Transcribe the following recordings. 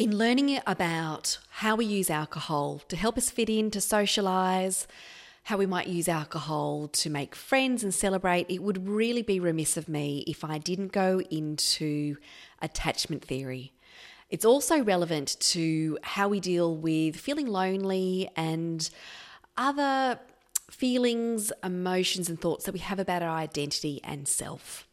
In learning about how we use alcohol to help us fit in, to socialize, how we might use alcohol to make friends and celebrate, it would really be remiss of me if I didn't go into attachment theory. It's also relevant to how we deal with feeling lonely and other feelings, emotions, and thoughts that we have about our identity and self.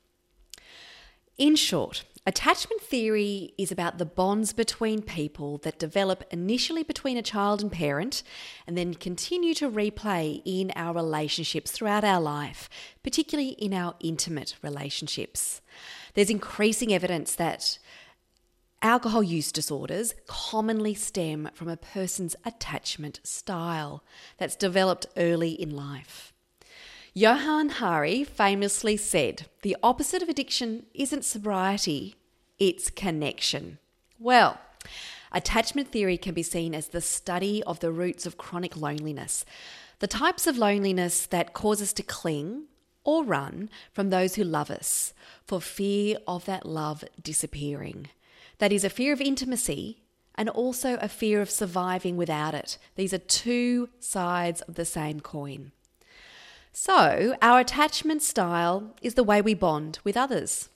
In short, attachment theory is about the bonds between people that develop initially between a child and parent and then continue to replay in our relationships throughout our life, particularly in our intimate relationships. There's increasing evidence that Alcohol use disorders commonly stem from a person's attachment style that's developed early in life. Johann Hari famously said, The opposite of addiction isn't sobriety, it's connection. Well, attachment theory can be seen as the study of the roots of chronic loneliness, the types of loneliness that cause us to cling or run from those who love us for fear of that love disappearing. That is a fear of intimacy and also a fear of surviving without it. These are two sides of the same coin. So, our attachment style is the way we bond with others.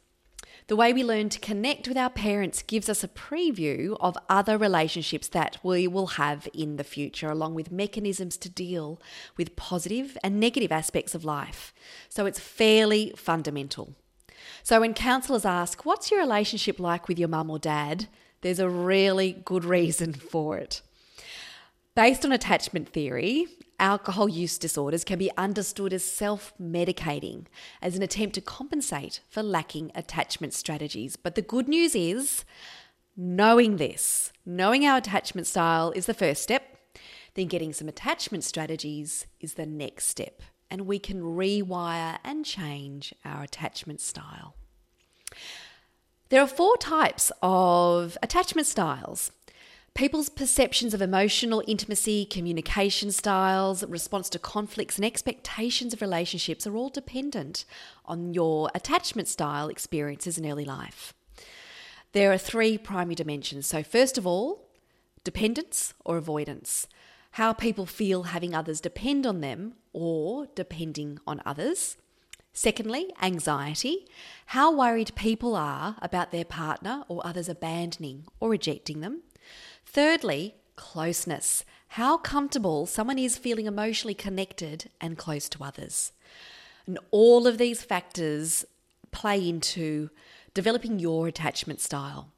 The way we learn to connect with our parents gives us a preview of other relationships that we will have in the future, along with mechanisms to deal with positive and negative aspects of life. So it's fairly fundamental. So when counsellors ask, What's your relationship like with your mum or dad? there's a really good reason for it. Based on attachment theory, alcohol use disorders can be understood as self medicating, as an attempt to compensate for lacking attachment strategies. But the good news is, knowing this, knowing our attachment style is the first step, then getting some attachment strategies is the next step and we can rewire and change our attachment style. There are four types of attachment styles. People's perceptions of emotional intimacy, communication styles, response to conflicts, and expectations of relationships are all dependent on your attachment style experiences in early life. There are three primary dimensions. So, first of all, dependence or avoidance how people feel having others depend on them or depending on others. Secondly, anxiety, how worried people are about their partner or others abandoning or rejecting them. Thirdly, closeness, how comfortable someone is feeling emotionally connected and close to others. And all of these factors play into developing your attachment style.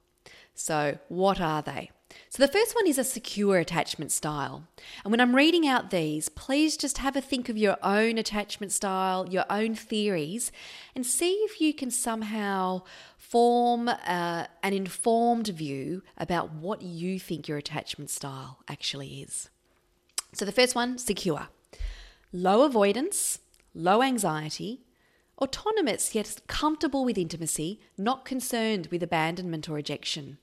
So, what are they? So, the first one is a secure attachment style. And when I'm reading out these, please just have a think of your own attachment style, your own theories, and see if you can somehow form uh, an informed view about what you think your attachment style actually is. So, the first one secure, low avoidance, low anxiety, autonomous yet comfortable with intimacy, not concerned with abandonment or rejection.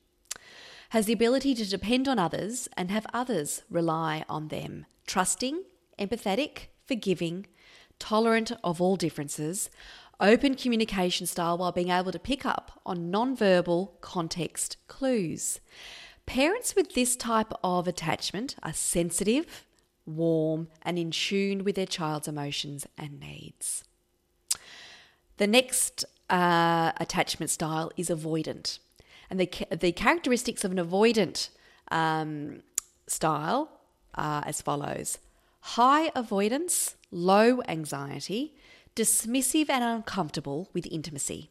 Has the ability to depend on others and have others rely on them, trusting, empathetic, forgiving, tolerant of all differences, open communication style while being able to pick up on non-verbal context clues. Parents with this type of attachment are sensitive, warm, and in tune with their child's emotions and needs. The next uh, attachment style is avoidant. And the, the characteristics of an avoidant um, style are as follows high avoidance, low anxiety, dismissive and uncomfortable with intimacy,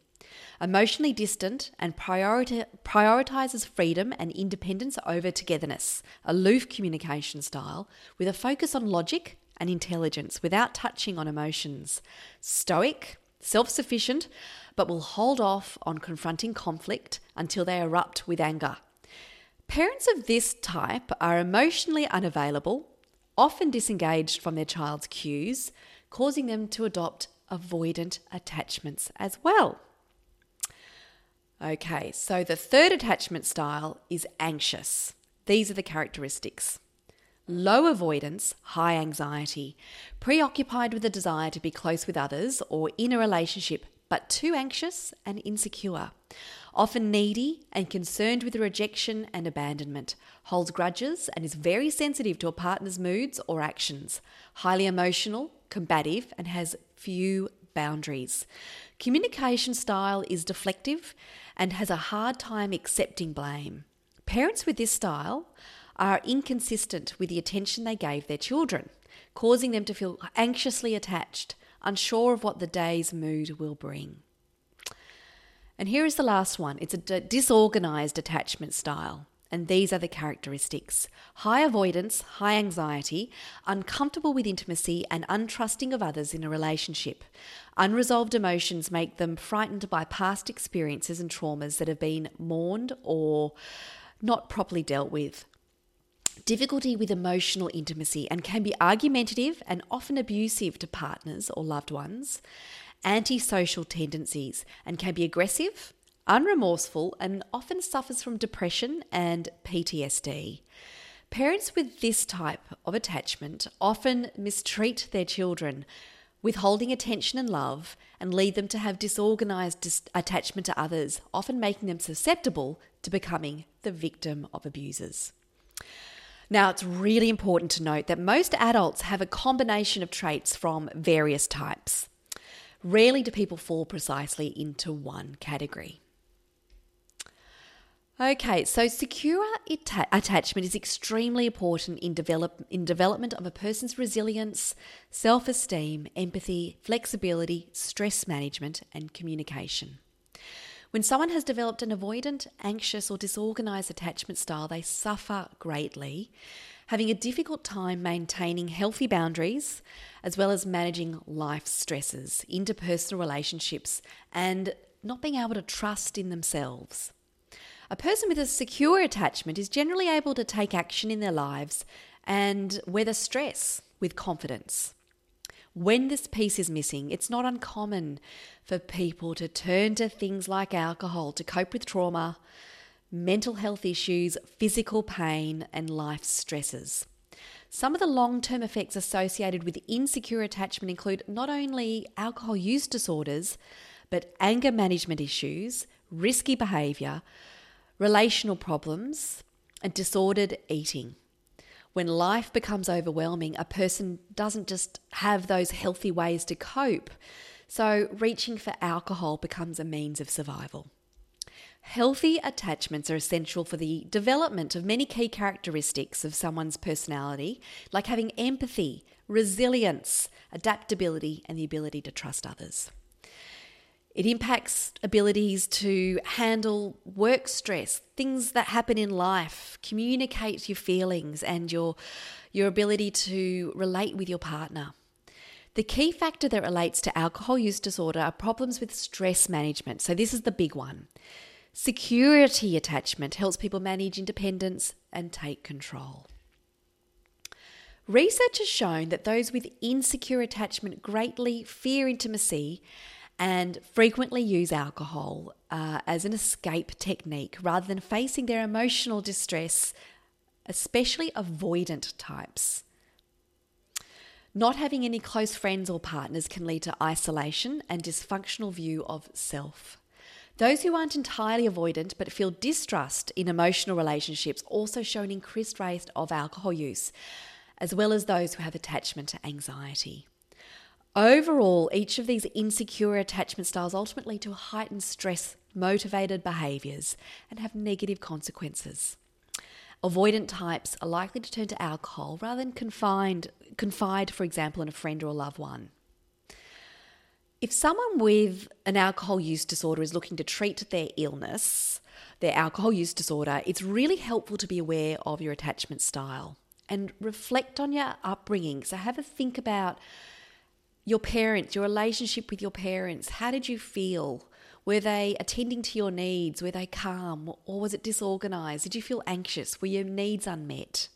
emotionally distant and priorita- prioritizes freedom and independence over togetherness, aloof communication style with a focus on logic and intelligence without touching on emotions, stoic, self sufficient, but will hold off on confronting conflict until they erupt with anger. Parents of this type are emotionally unavailable, often disengaged from their child's cues, causing them to adopt avoidant attachments as well. Okay, so the third attachment style is anxious. These are the characteristics low avoidance, high anxiety, preoccupied with the desire to be close with others or in a relationship, but too anxious and insecure. often needy and concerned with rejection and abandonment, holds grudges and is very sensitive to a partner's moods or actions, highly emotional, combative, and has few boundaries. Communication style is deflective and has a hard time accepting blame. Parents with this style are inconsistent with the attention they gave their children, causing them to feel anxiously attached, unsure of what the day's mood will bring. And here is the last one it's a disorganized attachment style. And these are the characteristics high avoidance, high anxiety, uncomfortable with intimacy, and untrusting of others in a relationship. Unresolved emotions make them frightened by past experiences and traumas that have been mourned or not properly dealt with. Difficulty with emotional intimacy and can be argumentative and often abusive to partners or loved ones. Antisocial tendencies and can be aggressive, unremorseful, and often suffers from depression and PTSD. Parents with this type of attachment often mistreat their children, withholding attention and love, and lead them to have disorganized dis- attachment to others, often making them susceptible to becoming the victim of abusers. Now, it's really important to note that most adults have a combination of traits from various types. Rarely do people fall precisely into one category. Okay, so secure atta- attachment is extremely important in develop in development of a person's resilience, self-esteem, empathy, flexibility, stress management, and communication. When someone has developed an avoidant, anxious, or disorganized attachment style, they suffer greatly, having a difficult time maintaining healthy boundaries, as well as managing life stresses, interpersonal relationships, and not being able to trust in themselves. A person with a secure attachment is generally able to take action in their lives and weather stress with confidence. When this piece is missing, it's not uncommon for people to turn to things like alcohol to cope with trauma, mental health issues, physical pain, and life stresses. Some of the long term effects associated with insecure attachment include not only alcohol use disorders, but anger management issues, risky behaviour, relational problems, and disordered eating. When life becomes overwhelming, a person doesn't just have those healthy ways to cope, so reaching for alcohol becomes a means of survival. Healthy attachments are essential for the development of many key characteristics of someone's personality, like having empathy, resilience, adaptability, and the ability to trust others. It impacts abilities to handle work stress, things that happen in life, communicate your feelings and your, your ability to relate with your partner. The key factor that relates to alcohol use disorder are problems with stress management. So, this is the big one. Security attachment helps people manage independence and take control. Research has shown that those with insecure attachment greatly fear intimacy and frequently use alcohol uh, as an escape technique rather than facing their emotional distress, especially avoidant types. Not having any close friends or partners can lead to isolation and dysfunctional view of self. Those who aren't entirely avoidant but feel distrust in emotional relationships also show an increased rate of alcohol use, as well as those who have attachment to anxiety. Overall, each of these insecure attachment styles ultimately to heightened stress motivated behaviours and have negative consequences. Avoidant types are likely to turn to alcohol rather than confined, confide, for example, in a friend or a loved one. If someone with an alcohol use disorder is looking to treat their illness, their alcohol use disorder, it's really helpful to be aware of your attachment style and reflect on your upbringing. So have a think about your parents, your relationship with your parents, how did you feel? Were they attending to your needs? Were they calm? Or was it disorganized? Did you feel anxious? Were your needs unmet?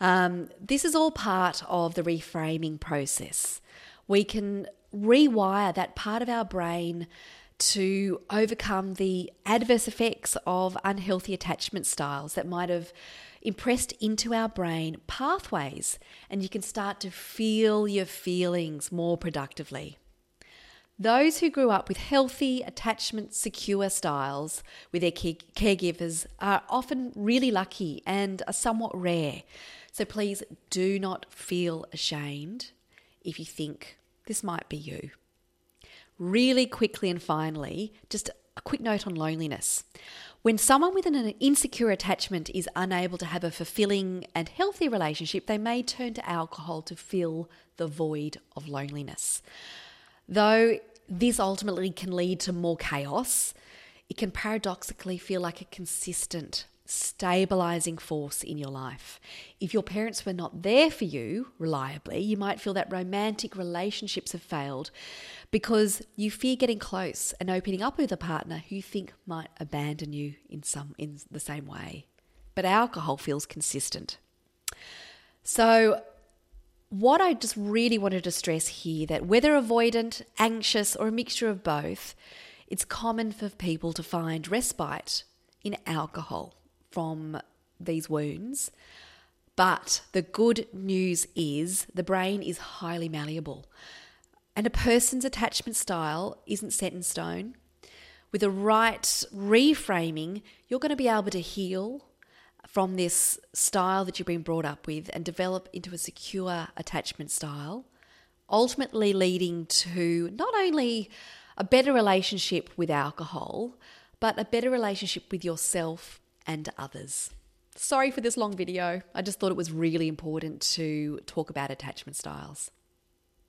Um, this is all part of the reframing process. We can rewire that part of our brain to overcome the adverse effects of unhealthy attachment styles that might have impressed into our brain pathways, and you can start to feel your feelings more productively. Those who grew up with healthy, attachment secure styles with their caregivers are often really lucky and are somewhat rare. So please do not feel ashamed if you think this might be you. Really quickly and finally, just a quick note on loneliness. When someone with an insecure attachment is unable to have a fulfilling and healthy relationship, they may turn to alcohol to fill the void of loneliness. Though this ultimately can lead to more chaos, it can paradoxically feel like a consistent stabilizing force in your life. If your parents were not there for you reliably, you might feel that romantic relationships have failed because you fear getting close and opening up with a partner who you think might abandon you in some in the same way. But alcohol feels consistent. So what I just really wanted to stress here that whether avoidant, anxious or a mixture of both, it's common for people to find respite in alcohol from these wounds. But the good news is the brain is highly malleable. And a person's attachment style isn't set in stone. With the right reframing, you're going to be able to heal from this style that you've been brought up with and develop into a secure attachment style, ultimately leading to not only a better relationship with alcohol, but a better relationship with yourself and others. Sorry for this long video. I just thought it was really important to talk about attachment styles.